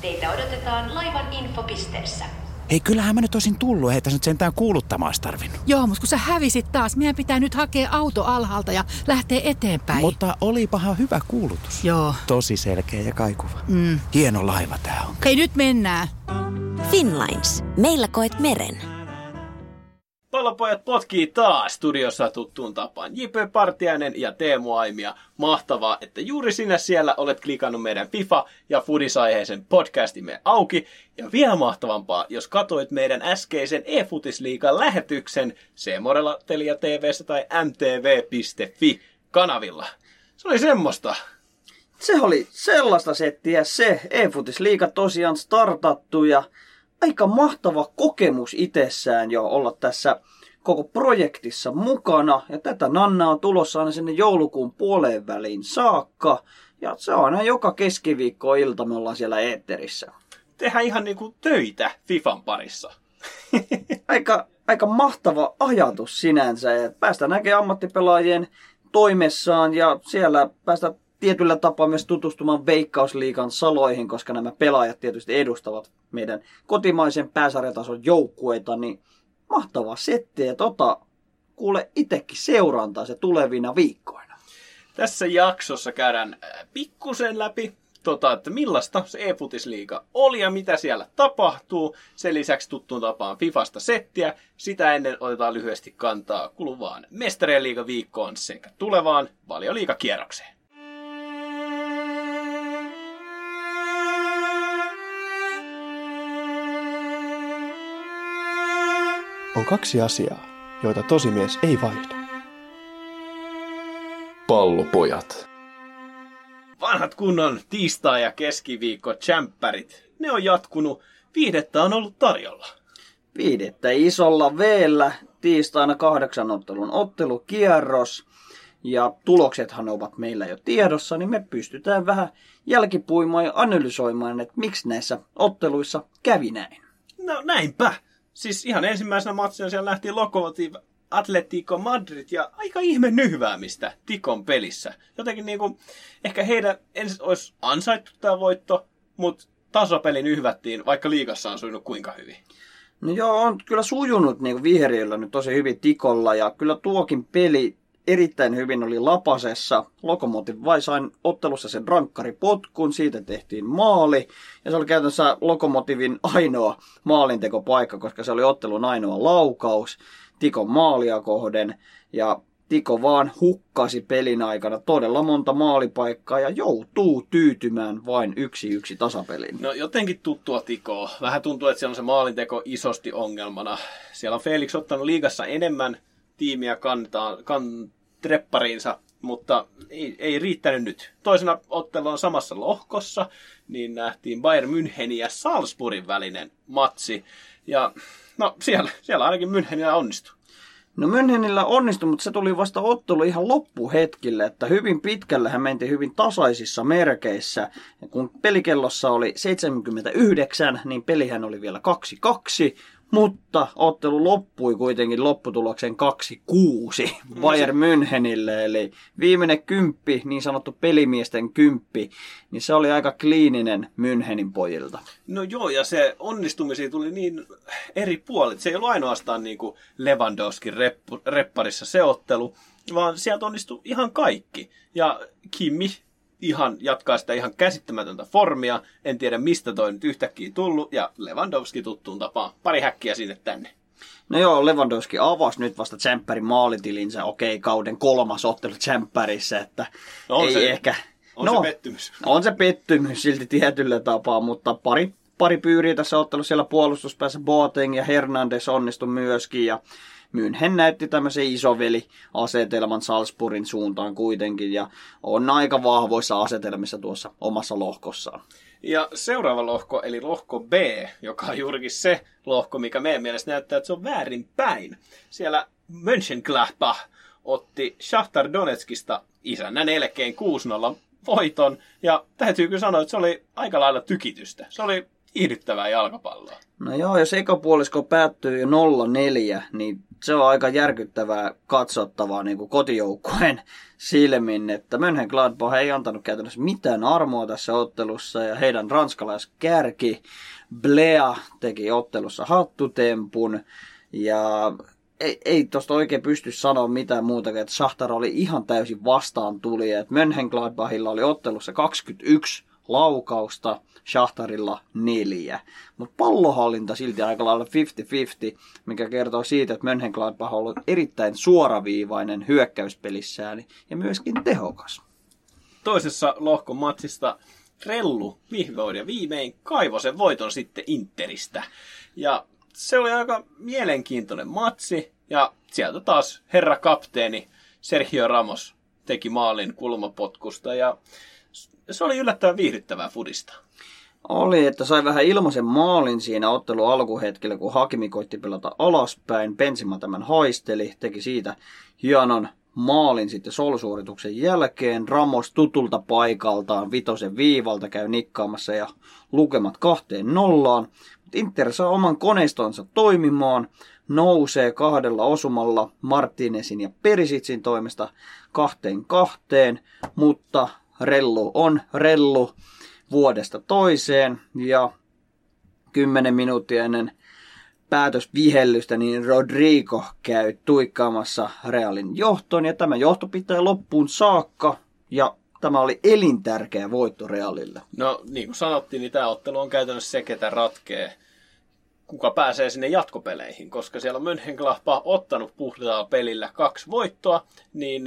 Teitä odotetaan laivan infopisteessä. Hei, kyllähän mä nyt olisin tullut. Ei tässä nyt sentään kuuluttamaan tarvinnut. Joo, mutta kun sä hävisit taas, meidän pitää nyt hakea auto alhaalta ja lähteä eteenpäin. Mutta olipahan hyvä kuulutus. Joo. Tosi selkeä ja kaikuva. Mm. Hieno laiva tää on. Hei, nyt mennään. Finlines. Meillä koet meren. Pallopojat potkii taas studiossa tuttuun tapaan. J.P. Partiainen ja Teemu Aimia. Mahtavaa, että juuri sinä siellä olet klikannut meidän FIFA- ja Fudis-aiheisen podcastimme auki. Ja vielä mahtavampaa, jos katoit meidän äskeisen e-futisliigan lähetyksen Seemorella, Telia TVssä tai mtv.fi kanavilla. Se oli semmoista. Se oli sellaista settiä se. E-futisliiga tosiaan startattu ja aika mahtava kokemus itsessään jo olla tässä koko projektissa mukana. Ja tätä Nanna on tulossa aina sinne joulukuun puoleen väliin saakka. Ja se on aina joka keskiviikko ilta me ollaan siellä eetterissä. Tehdään ihan niinku töitä FIFAn parissa. aika, aika mahtava ajatus sinänsä. Että päästä näkemään ammattipelaajien toimessaan ja siellä päästä tietyllä tapaa myös tutustumaan Veikkausliikan saloihin, koska nämä pelaajat tietysti edustavat meidän kotimaisen pääsarjatason joukkueita, niin mahtava setti, ja tota, kuule itsekin seurantaa se tulevina viikkoina. Tässä jaksossa käydään äh, pikkusen läpi tota, että millaista se e-futisliiga oli ja mitä siellä tapahtuu. Sen lisäksi tuttuun tapaan Fifasta settiä. Sitä ennen otetaan lyhyesti kantaa kuluvaan Mestarien liiga viikkoon sekä tulevaan valioliikakierrokseen. On kaksi asiaa, joita tosimies ei vaihda. Pallopojat. Vanhat kunnon tiistai- ja keskiviikko tsemppärit. Ne on jatkunut. Viidettä on ollut tarjolla. Viidettä isolla veellä. Tiistaina kahdeksan ottelun ottelukierros. Ja tuloksethan ovat meillä jo tiedossa, niin me pystytään vähän jälkipuimaan ja analysoimaan, että miksi näissä otteluissa kävi näin. No näinpä siis ihan ensimmäisenä matsina siellä lähti Lokomotiv Atletico Madrid ja aika ihme nyhväämistä Tikon pelissä. Jotenkin niinku, ehkä heidän ensin olisi ansaittu tämä voitto, mutta tasopeli nyhvättiin, vaikka liigassa on sujunut kuinka hyvin. No joo, on kyllä sujunut niin viheriöllä nyt tosi hyvin Tikolla ja kyllä tuokin peli erittäin hyvin oli lapasessa. Lokomotiv vai sain ottelussa sen potkun, siitä tehtiin maali. Ja se oli käytännössä Lokomotivin ainoa maalintekopaikka, koska se oli ottelun ainoa laukaus Tikon maalia kohden. Ja Tiko vaan hukkasi pelin aikana todella monta maalipaikkaa ja joutuu tyytymään vain yksi yksi tasapeliin. No jotenkin tuttua Tikoa. Vähän tuntuu, että siellä on se maalinteko isosti ongelmana. Siellä on Felix ottanut liigassa enemmän tiimiä kantaa, kan, treppariinsa, mutta ei, ei riittänyt nyt. Toisena ottelu on samassa lohkossa, niin nähtiin Bayern Münchenin ja Salzburgin välinen matsi. Ja no siellä, siellä ainakin Münchenillä onnistui. No Münchenillä onnistui, mutta se tuli vasta ottelu ihan loppuhetkille, että hyvin pitkälle hän menti hyvin tasaisissa merkeissä. Ja kun pelikellossa oli 79, niin pelihän oli vielä 2-2, mutta ottelu loppui kuitenkin lopputuloksen 2-6 Bayern Münchenille, eli viimeinen kymppi, niin sanottu pelimiesten kymppi, niin se oli aika kliininen Münchenin pojilta. No joo, ja se onnistumisia tuli niin eri puolet. Se ei ollut ainoastaan niin kuin Lewandowskin reppu, repparissa se ottelu, vaan sieltä onnistui ihan kaikki. Ja Kimi ihan jatkaa sitä ihan käsittämätöntä formia. En tiedä mistä toi nyt yhtäkkiä tullut. Ja Lewandowski tuttuun tapaan. Pari häkkiä sinne tänne. No joo, Lewandowski avasi nyt vasta Tsemppärin maalitilinsä. Okei, kauden kolmas ottelu Tsemppärissä, että no on ei se, ehkä... On no, se pettymys. On se pettymys silti tietyllä tapaa, mutta pari, pari pyyriä tässä ottelussa siellä puolustuspäässä Boateng ja Hernandez onnistui myöskin. Ja München näytti tämmöisen isoveli-asetelman Salzburgin suuntaan kuitenkin ja on aika vahvoissa asetelmissa tuossa omassa lohkossaan. Ja seuraava lohko, eli lohko B, joka on juurikin se lohko, mikä meidän mielestä näyttää, että se on väärin päin. Siellä Mönchengladbach otti Shakhtar Donetskista isännän elkeen 6-0 voiton, ja täytyy kyllä sanoa, että se oli aika lailla tykitystä. Se oli kiihdyttävää jalkapalloa. No joo, jos ekapuolisko päättyy 0-4, niin se on aika järkyttävää katsottavaa niin kuin kotijoukkueen silmin, että Mönchengladbach ei antanut käytännössä mitään armoa tässä ottelussa ja heidän ranskalaiskärki Blea teki ottelussa hattutempun. Ja ei, ei tosta oikein pysty sanoa mitään muuta, että Shahtar oli ihan täysin vastaan tuli, että Mönchengladbachilla oli ottelussa 21 laukausta, Shahtarilla neljä. Mutta pallohallinta silti aika lailla 50-50, mikä kertoo siitä, että Mönchengladbach on ollut erittäin suoraviivainen hyökkäyspelissään ja myöskin tehokas. Toisessa lohkon matsista Rellu vihdoin ja viimein kaivoi sen voiton sitten Interistä. Ja se oli aika mielenkiintoinen matsi ja sieltä taas herra kapteeni Sergio Ramos teki maalin kulmapotkusta ja se oli yllättävän viihdyttävää fudista. Oli, että sai vähän ilmaisen maalin siinä ottelu alkuhetkellä, kun Hakimi koitti pelata alaspäin. Benzema tämän haisteli, teki siitä hienon maalin sitten solsuorituksen jälkeen. Ramos tutulta paikaltaan vitosen viivalta käy nikkaamassa ja lukemat kahteen nollaan. Inter saa oman koneistonsa toimimaan, nousee kahdella osumalla Martinezin ja Perisitsin toimesta kahteen kahteen, mutta rellu on rellu vuodesta toiseen ja kymmenen minuuttia ennen päätösvihellystä, niin Rodrigo käy tuikkaamassa Realin johtoon ja tämä johto pitää loppuun saakka ja tämä oli elintärkeä voitto Realille. No niin kuin sanottiin, niin tämä ottelu on käytännössä se, ketä ratkee kuka pääsee sinne jatkopeleihin, koska siellä on Mönchengladbach ottanut puhtaalla pelillä kaksi voittoa, niin,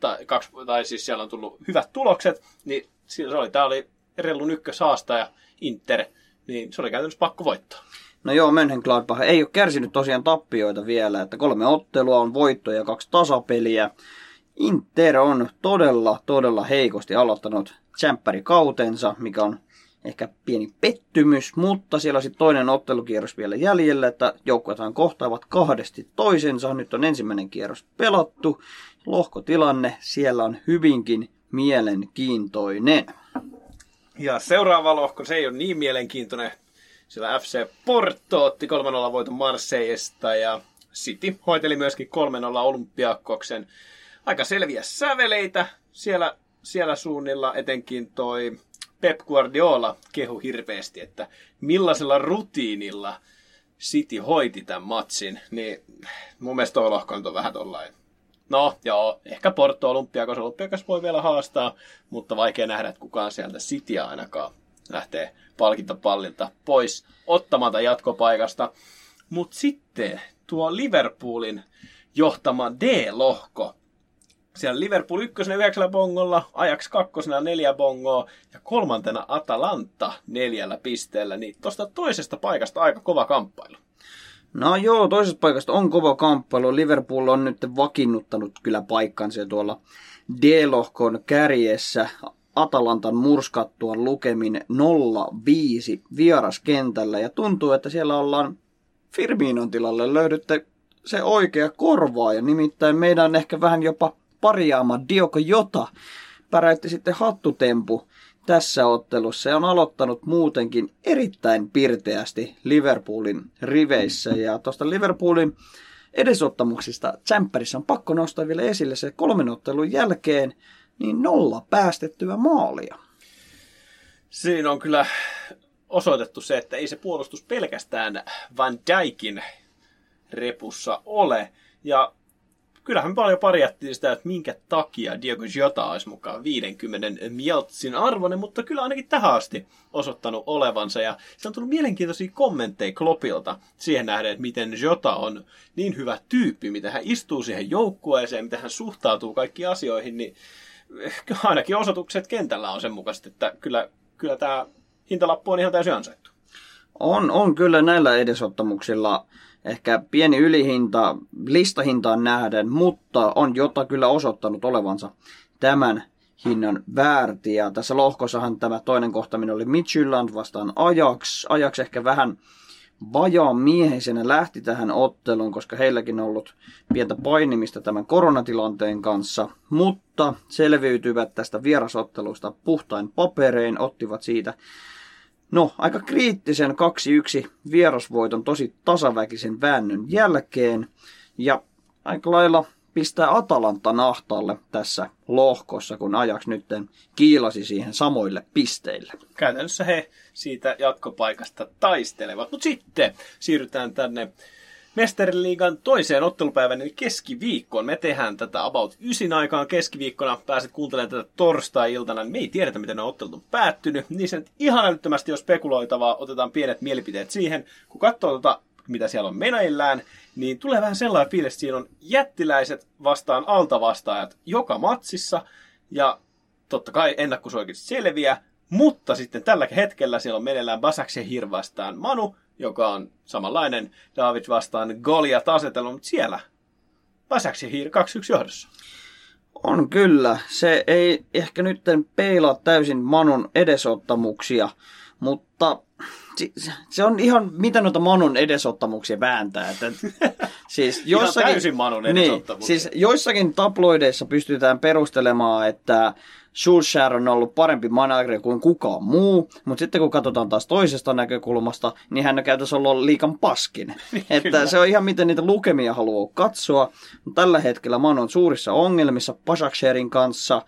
tai, kaksi, tai siis siellä on tullut hyvät tulokset, niin se oli, tämä oli Rellun ykköshaastaja Inter, niin se oli käytännössä pakko voittaa. No joo, Mönchengladbach ei ole kärsinyt tosiaan tappioita vielä, että kolme ottelua on voittoja ja kaksi tasapeliä. Inter on todella, todella heikosti aloittanut kautensa, mikä on ehkä pieni pettymys, mutta siellä on sitten toinen ottelukierros vielä jäljellä, että joukkueethan kohtaavat kahdesti toisensa. Nyt on ensimmäinen kierros pelattu. Lohkotilanne siellä on hyvinkin mielenkiintoinen. Ja seuraava lohko, se ei ole niin mielenkiintoinen. Siellä FC Porto otti 3-0 voiton Marseillesta ja City hoiteli myöskin 3-0 Olympiakoksen. Aika selviä säveleitä siellä, siellä suunnilla, etenkin toi Pep Guardiola kehu hirveästi, että millaisella rutiinilla City hoiti tämän matsin, niin mun mielestä tuo lohko on vähän tollain. No joo, ehkä Porto Olympiakos, Olympiakos voi vielä haastaa, mutta vaikea nähdä, että kukaan sieltä Cityä ainakaan lähtee palkintopallilta pois ottamatta jatkopaikasta. Mutta sitten tuo Liverpoolin johtama D-lohko, siellä Liverpool ykkösenä yhdeksällä bongolla, Ajax kakkosena neljä bongoa ja kolmantena Atalanta neljällä pisteellä. Niin tuosta toisesta paikasta aika kova kamppailu. No joo, toisesta paikasta on kova kamppailu. Liverpool on nyt vakiinnuttanut kyllä paikkansa tuolla D-lohkon kärjessä. Atalantan murskattua lukemin 0-5 vieraskentällä ja tuntuu, että siellä ollaan Firminon tilalle löydätte se oikea korvaaja, nimittäin meidän ehkä vähän jopa parjaama Dioko Jota päräytti sitten hattutempu tässä ottelussa ja on aloittanut muutenkin erittäin pirteästi Liverpoolin riveissä. Ja tuosta Liverpoolin edesottamuksista Tsemppärissä on pakko nostaa vielä esille se kolmen ottelun jälkeen niin nolla päästettyä maalia. Siinä on kyllä osoitettu se, että ei se puolustus pelkästään Van Dijkin repussa ole. Ja kyllähän paljon parjattiin sitä, että minkä takia Diego Jota olisi mukaan 50 Mieltsin arvoinen, mutta kyllä ainakin tähän asti osoittanut olevansa. Ja se on tullut mielenkiintoisia kommentteja Kloppilta siihen nähden, että miten Jota on niin hyvä tyyppi, miten hän istuu siihen joukkueeseen, miten hän suhtautuu kaikkiin asioihin, niin ainakin osoitukset kentällä on sen mukaisesti, että kyllä, kyllä tämä hintalappu on ihan täysin ansaittu. On, on kyllä näillä edesottamuksilla ehkä pieni ylihinta listahintaan nähden, mutta on jota kyllä osoittanut olevansa tämän hinnan väärti. Ja tässä lohkossahan tämä toinen kohtaminen oli Midtjylland vastaan Ajax. Ajax ehkä vähän vajaan mieheisenä lähti tähän otteluun, koska heilläkin on ollut pientä painimista tämän koronatilanteen kanssa, mutta selviytyvät tästä vierasottelusta puhtain paperein, ottivat siitä No, aika kriittisen 2-1 vierasvoiton tosi tasaväkisen väännön jälkeen. Ja aika lailla pistää Atalanta nahtaalle tässä lohkossa, kun Ajax nyt kiilasi siihen samoille pisteille. Käytännössä he siitä jatkopaikasta taistelevat. Mutta sitten siirrytään tänne Mestariliigan toiseen ottelupäivän, eli keskiviikkoon. Me tehdään tätä about ysin aikaan keskiviikkona. Pääset kuuntelemaan tätä torstai-iltana. Me ei tiedetä, miten ne ottelut on päättynyt. Niin se ihan älyttömästi on spekuloitavaa. Otetaan pienet mielipiteet siihen. Kun katsoo tota, mitä siellä on meneillään, niin tulee vähän sellainen fiilis, että siinä on jättiläiset vastaan altavastaajat joka matsissa. Ja totta kai ennakkosuojakin selviä, mutta sitten tällä hetkellä siellä on meneillään Basaksen Hir vastaan Manu, joka on samanlainen David vastaan Goliath asetelma, mutta siellä Basaksen Hir 2-1 johdossa. On kyllä. Se ei ehkä nyt peilaa täysin Manun edesottamuksia, mutta se on ihan, mitä noita Manun edesottamuksia vääntää. Että, siis joissakin, ihan täysin Manun niin, edesottamuksia. Niin, siis joissakin tabloideissa pystytään perustelemaan, että Schulzer on ollut parempi manageri kuin kukaan muu, mutta sitten kun katsotaan taas toisesta näkökulmasta, niin hän on käytössä ollut liikan paskin. että se on ihan miten niitä lukemia haluaa katsoa. Tällä hetkellä Manu on suurissa ongelmissa Pasaksherin kanssa.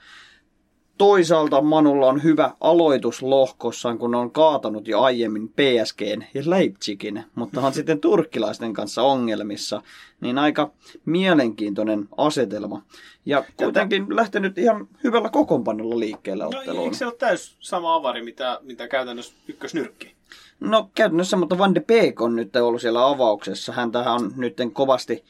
Toisaalta Manulla on hyvä aloitus lohkossaan, kun on kaatanut jo aiemmin PSGn ja Leipzigin, mutta on sitten turkkilaisten kanssa ongelmissa. Niin aika mielenkiintoinen asetelma. Ja kuitenkin Tätä... lähtenyt ihan hyvällä kokoonpanolla liikkeelle no, otteluun. eikö se ole täys sama avari, mitä, mitä käytännössä ykkösnyrkki? No käytännössä, mutta Van de Beek on nyt ollut siellä avauksessa. Häntä on nyt kovasti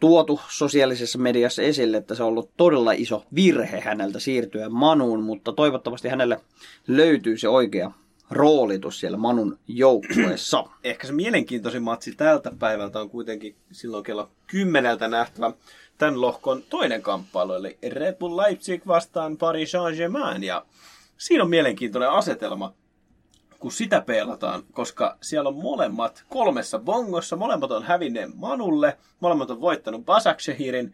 tuotu sosiaalisessa mediassa esille, että se on ollut todella iso virhe häneltä siirtyä Manuun, mutta toivottavasti hänelle löytyy se oikea roolitus siellä Manun joukkueessa. Ehkä se mielenkiintoisin matsi tältä päivältä on kuitenkin silloin kello kymmeneltä nähtävä tämän lohkon toinen kamppailu, eli Red Bull Leipzig vastaan Paris Saint-Germain, ja siinä on mielenkiintoinen asetelma kun sitä pelataan, koska siellä on molemmat kolmessa bongossa, molemmat on hävinneet Manulle, molemmat on voittanut Basaksehirin,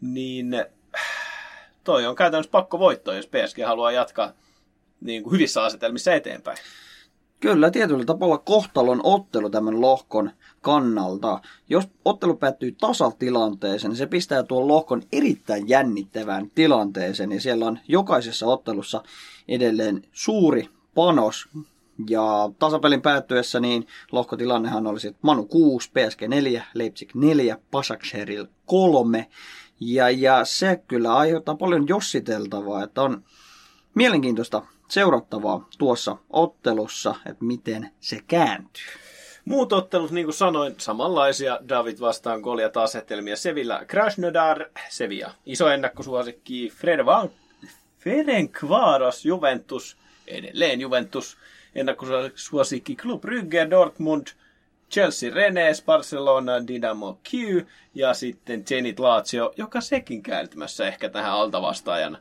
niin toi on käytännössä pakko voittoa, jos PSG haluaa jatkaa niin kuin hyvissä asetelmissa eteenpäin. Kyllä, tietyllä tapalla kohtalon ottelu tämän lohkon kannalta. Jos ottelu päättyy tasatilanteeseen, niin se pistää tuon lohkon erittäin jännittävään tilanteeseen. Ja siellä on jokaisessa ottelussa edelleen suuri panos ja tasapelin päättyessä niin lohkotilannehan olisi, että Manu 6, PSG 4, Leipzig 4, Pasakseril 3. Ja, ja se kyllä aiheuttaa paljon jossiteltavaa, että on mielenkiintoista seurattavaa tuossa ottelussa, että miten se kääntyy. Muut ottelut, niin kuin sanoin, samanlaisia David vastaan Goliat asetelmia. Sevilla Krasnodar, Sevilla. Iso ennakkosuosikki Fred Van Ferencvaros Juventus, edelleen Juventus ennakkosuosikki Club Brugge, Dortmund, Chelsea Rennes, Barcelona, Dynamo Q ja sitten Zenit Lazio, joka sekin kääntymässä ehkä tähän altavastaajan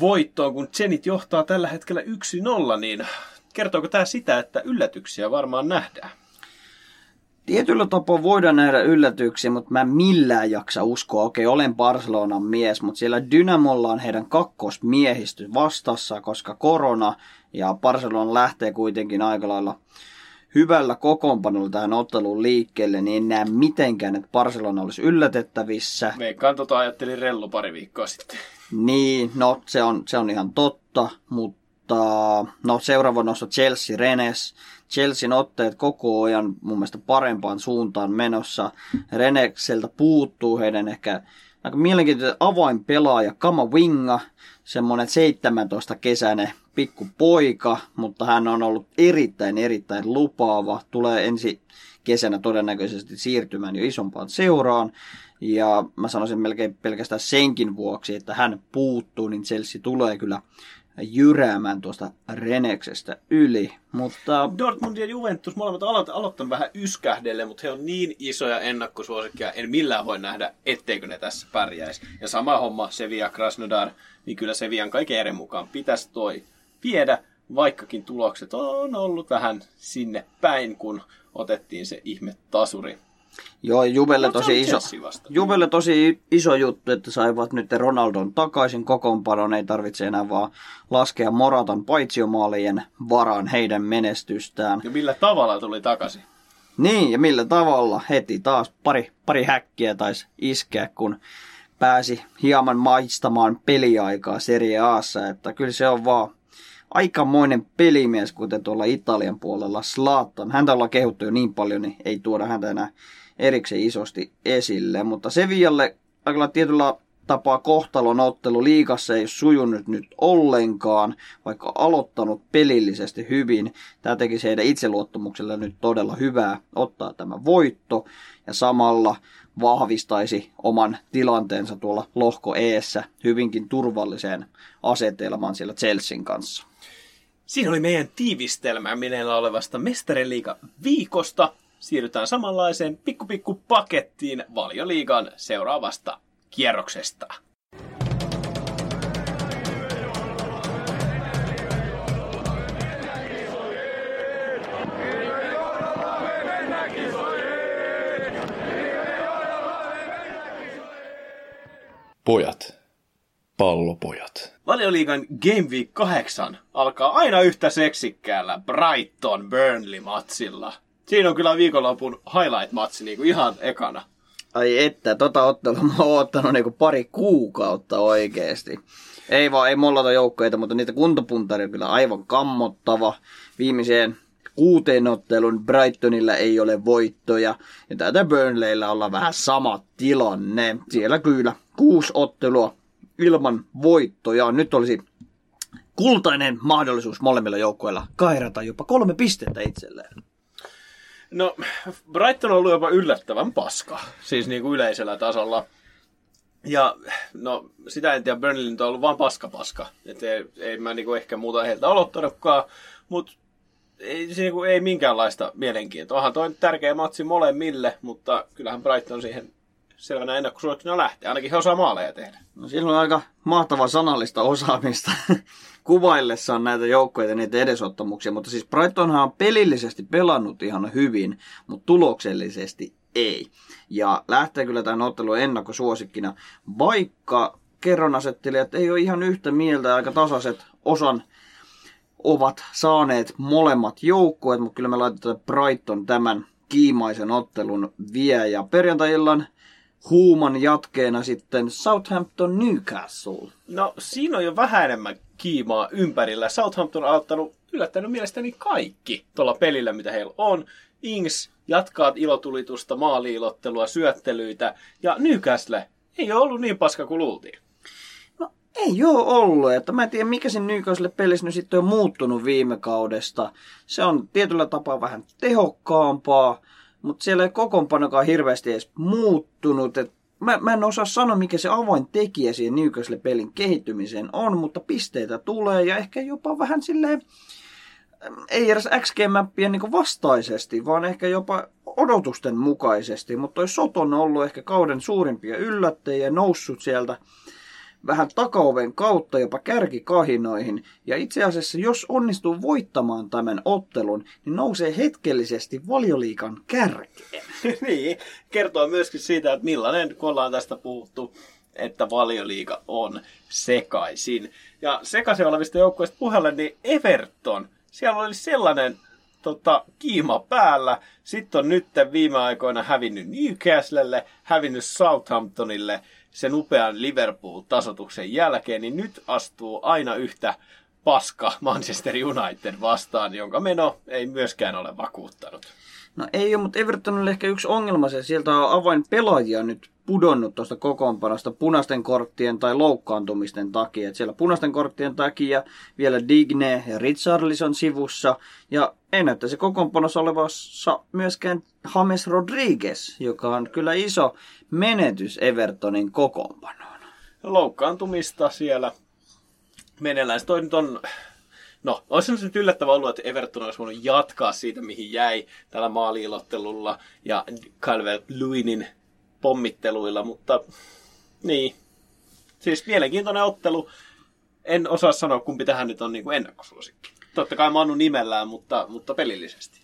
voittoon, kun Zenit johtaa tällä hetkellä 1-0, niin kertooko tämä sitä, että yllätyksiä varmaan nähdään? Tietyllä tapaa voidaan nähdä yllätyksiä, mutta mä millään jaksa uskoa. Okei, olen Barcelonan mies, mutta siellä Dynamolla on heidän kakkosmiehistö vastassa, koska korona ja Barcelona lähtee kuitenkin aika lailla hyvällä kokoonpanolla tähän otteluun liikkeelle, niin en näe mitenkään, että Barcelona olisi yllätettävissä. Veikkaan tota ajattelin rellu pari viikkoa sitten. Niin, no se on, se on ihan totta, mutta no seuraava nosto Chelsea Renes. Chelsean otteet koko ajan mun mielestä parempaan suuntaan menossa. Renekseltä puuttuu heidän ehkä aika mielenkiintoinen avainpelaaja Kama Winga, semmoinen 17 kesäinen pikku poika, mutta hän on ollut erittäin erittäin lupaava. Tulee ensi kesänä todennäköisesti siirtymään jo isompaan seuraan. Ja mä sanoisin melkein pelkästään senkin vuoksi, että hän puuttuu, niin Chelsea tulee kyllä jyräämään tuosta Reneksestä yli. Mutta... Dortmund ja Juventus molemmat aloit, aloittanut vähän yskähdelle, mutta he on niin isoja ennakkosuosikkia, en millään voi nähdä, etteikö ne tässä pärjäisi. Ja sama homma Sevilla Krasnodar, niin kyllä Sevian kaiken eri mukaan pitäisi toi viedä, vaikkakin tulokset on ollut vähän sinne päin, kun otettiin se ihme tasuri Joo, Juvelle tosi, iso, Juvelle tosi iso juttu, että saivat nyt Ronaldon takaisin kokoonpanon. Ei tarvitse enää vaan laskea Moratan paitsiomaalien varaan heidän menestystään. Ja millä tavalla tuli takaisin? Niin, ja millä tavalla heti taas pari, pari häkkiä taisi iskeä, kun pääsi hieman maistamaan peliaikaa Serie Aassa, että kyllä se on vaan aikamoinen pelimies, kuten tuolla Italian puolella Slaattan. Häntä ollaan kehuttu jo niin paljon, niin ei tuoda häntä enää erikseen isosti esille, mutta Sevillalle aika tietyllä tapaa kohtalon ottelu liikassa ei sujunut nyt ollenkaan, vaikka aloittanut pelillisesti hyvin. Tämä teki heidän itseluottamuksella nyt todella hyvää ottaa tämä voitto ja samalla vahvistaisi oman tilanteensa tuolla lohko eessä hyvinkin turvalliseen asetelmaan siellä Chelsean kanssa. Siinä oli meidän tiivistelmä meneillä olevasta mestariliiga viikosta. Siirrytään samanlaiseen pikku pikku pakettiin valioliigan seuraavasta kierroksesta. Pojat. Pallopojat. Valioliigan Game Week 8 alkaa aina yhtä seksikkäällä Brighton Burnley-matsilla. Siinä on kyllä viikonlopun highlight-matsi niin kuin ihan ekana. Ai että, tota ottelua mä oon ottanut niinku pari kuukautta oikeesti. Ei vaan, ei mollata joukkoita, mutta niitä kuntopuntaria on kyllä aivan kammottava. Viimeiseen kuuteen ottelun Brightonilla ei ole voittoja. Ja tätä Burnleyllä olla vähän sama tilanne. Siellä kyllä kuusi ottelua ilman voittoja. Nyt olisi kultainen mahdollisuus molemmilla joukkoilla kairata jopa kolme pistettä itselleen. No, Brighton on ollut jopa yllättävän paska, siis niin kuin yleisellä tasolla. Ja no, sitä en tiedä, Burnley on ollut vaan paska paska. Että ei, ei mä niinku ehkä muuta heiltä olottanutkaan, mutta ei, se ei minkäänlaista mielenkiintoa. Onhan toi tärkeä matsi molemmille, mutta kyllähän Brighton siihen selvänä ennakkosuosittuna lähtee. Ainakin he osaa maaleja tehdä. No sillä on aika mahtava sanallista osaamista kuvaillessaan näitä joukkoja ja niitä edesottamuksia, mutta siis Brightonhan on pelillisesti pelannut ihan hyvin, mutta tuloksellisesti ei. Ja lähtee kyllä tämän ottelun ennakkosuosikkina, vaikka kerron asettelijat ei ole ihan yhtä mieltä, aika tasaiset osan ovat saaneet molemmat joukkueet, mutta kyllä me laitetaan Brighton tämän kiimaisen ottelun vie. Ja perjantai-illan huuman jatkeena sitten Southampton Newcastle. No, siinä on jo vähän enemmän kiimaa ympärillä. Southampton on aloittanut yllättänyt mielestäni kaikki tuolla pelillä, mitä heillä on. Ings jatkaa ilotulitusta, maaliilottelua, syöttelyitä. Ja Newcastle ei ole ollut niin paska kuin luultiin. Ei ole ollut. Että mä en tiedä, mikä sen Newcastle pelissä nyt sitten on muuttunut viime kaudesta. Se on tietyllä tapaa vähän tehokkaampaa, mutta siellä ei kokoonpanokaan hirveästi edes muuttunut. Et mä, mä en osaa sanoa, mikä se avoin tekijä siihen Newcastle-pelin kehittymiseen on, mutta pisteitä tulee ja ehkä jopa vähän silleen, ei edes XG-mappien niin vastaisesti, vaan ehkä jopa odotusten mukaisesti. Mutta toi Soton on ollut ehkä kauden suurimpia yllättäjiä, noussut sieltä vähän takaoven kautta jopa kärkikahinoihin. Ja itse asiassa, jos onnistuu voittamaan tämän ottelun, niin nousee hetkellisesti valioliikan kärkeen. niin, kertoo myöskin siitä, että millainen, kun ollaan tästä puhuttu, että valioliiga on sekaisin. Ja sekaisin olevista joukkueista puhelle, niin Everton, siellä oli sellainen tota, kiima päällä. Sitten on nyt viime aikoina hävinnyt Newcastlelle, hävinnyt Southamptonille – sen upean Liverpool-tasotuksen jälkeen, niin nyt astuu aina yhtä paska Manchester United vastaan, jonka meno ei myöskään ole vakuuttanut. No ei ole, mutta Evertonille ehkä yksi ongelma se, sieltä on avain pelaajia nyt pudonnut tuosta kokoonpanosta punaisten korttien tai loukkaantumisten takia. Et siellä punaisten korttien takia vielä Digne ja Richarlison sivussa. Ja ei näyttäisi kokoonpanossa olevassa myöskään James Rodriguez, joka on kyllä iso menetys Evertonin kokoonpanoon. Loukkaantumista siellä meneillään. Toi nyt on No, olisi nyt yllättävää ollut, että Everton olisi voinut jatkaa siitä, mihin jäi tällä maaliilottelulla ja Calvert Lewinin pommitteluilla, mutta niin. Siis mielenkiintoinen ottelu. En osaa sanoa, kumpi tähän nyt on niin kuin ennakkosuosikki. Totta kai Manu nimellään, mutta, mutta pelillisesti.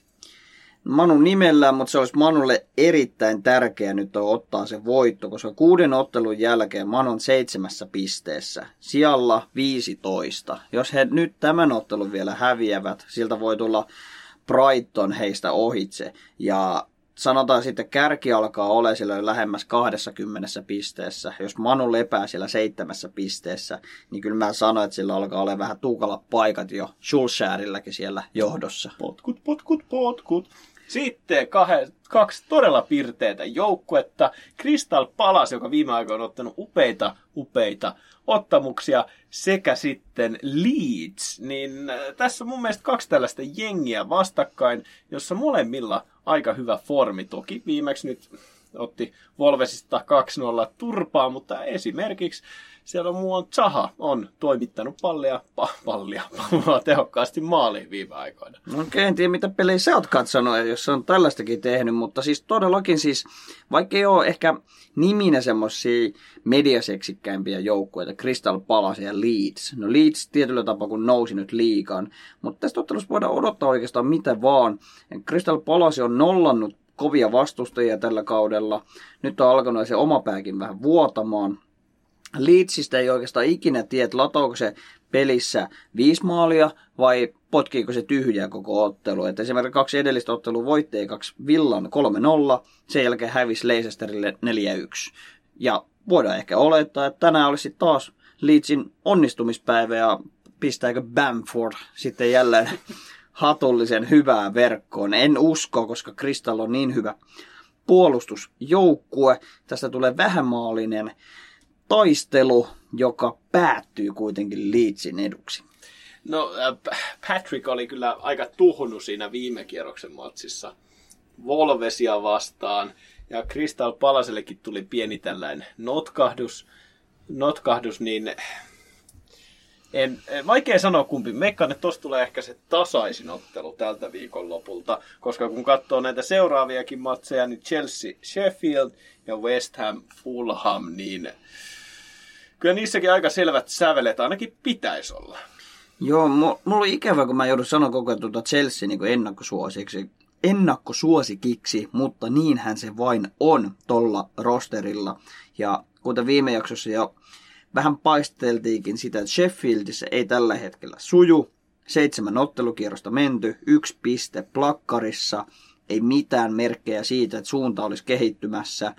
Manu nimellään, mutta se olisi Manulle erittäin tärkeää nyt ottaa se voitto, koska kuuden ottelun jälkeen Manu on seitsemässä pisteessä, sijalla 15. Jos he nyt tämän ottelun vielä häviävät, siltä voi tulla Brighton heistä ohitse. Ja sanotaan sitten kärki alkaa olla siellä lähemmäs 20 pisteessä. Jos Manu lepää siellä seitsemässä pisteessä, niin kyllä mä sanoin, että sillä alkaa olla vähän tuukalla paikat jo Schulschärilläkin siellä johdossa. Potkut, potkut, potkut. Sitten kahe, kaksi todella pirteitä joukkuetta. Crystal Palace, joka viime aikoina on ottanut upeita, upeita ottamuksia, sekä sitten Leeds. Niin äh, tässä on mun mielestä kaksi tällaista jengiä vastakkain, jossa molemmilla aika hyvä formi. Toki viimeksi nyt otti Volvesista 2-0 turpaa, mutta esimerkiksi siellä on muun Zaha on toimittanut pallia, pa, pallia, palloa tehokkaasti maaliin viime aikoina. No en tiedä, mitä pelejä sä oot katsonut, jos on tällaistakin tehnyt, mutta siis todellakin siis, vaikka ei ole ehkä niminä semmoisia mediaseksikkäimpiä joukkueita, Crystal Palace ja Leeds. No Leeds tietyllä tapaa kun nousi nyt liikaan, mutta tästä ottelusta voidaan odottaa oikeastaan mitä vaan. Crystal Palace on nollannut kovia vastustajia tällä kaudella. Nyt on alkanut se oma pääkin vähän vuotamaan. Leedsistä ei oikeastaan ikinä tiedä, että lataako se pelissä viisi maalia vai potkiiko se tyhjää koko ottelu. Et esimerkiksi kaksi edellistä ottelua voitti kaksi Villan 3-0, sen jälkeen hävisi Leicesterille 4-1. Ja voidaan ehkä olettaa, että tänään olisi taas Leedsin onnistumispäivä ja pistääkö Bamford sitten jälleen hatullisen hyvää verkkoon. En usko, koska Kristall on niin hyvä puolustusjoukkue. Tästä tulee vähämaalinen taistelu, joka päättyy kuitenkin Leedsin eduksi. No, äh, Patrick oli kyllä aika tuhunut siinä viime kierroksen matsissa Volvesia vastaan. Ja Crystal Palasellekin tuli pieni tällainen notkahdus, notkahdus niin en, vaikea sanoa kumpi. Meikkaan, että tuossa tulee ehkä se tasaisin ottelu tältä viikon lopulta, koska kun katsoo näitä seuraaviakin matseja, niin Chelsea, Sheffield ja West Ham, Fulham, niin kyllä niissäkin aika selvät sävelet ainakin pitäisi olla. Joo, mulla oli ikävä, kun mä joudun sanoa koko ajan tuota Chelsea niin ennakkosuosiksi, ennakkosuosikiksi, mutta niinhän se vain on tolla rosterilla. Ja kuten viime jaksossa jo vähän paisteltiinkin sitä, että Sheffieldissä ei tällä hetkellä suju. Seitsemän ottelukierrosta menty, yksi piste plakkarissa, ei mitään merkkejä siitä, että suunta olisi kehittymässä.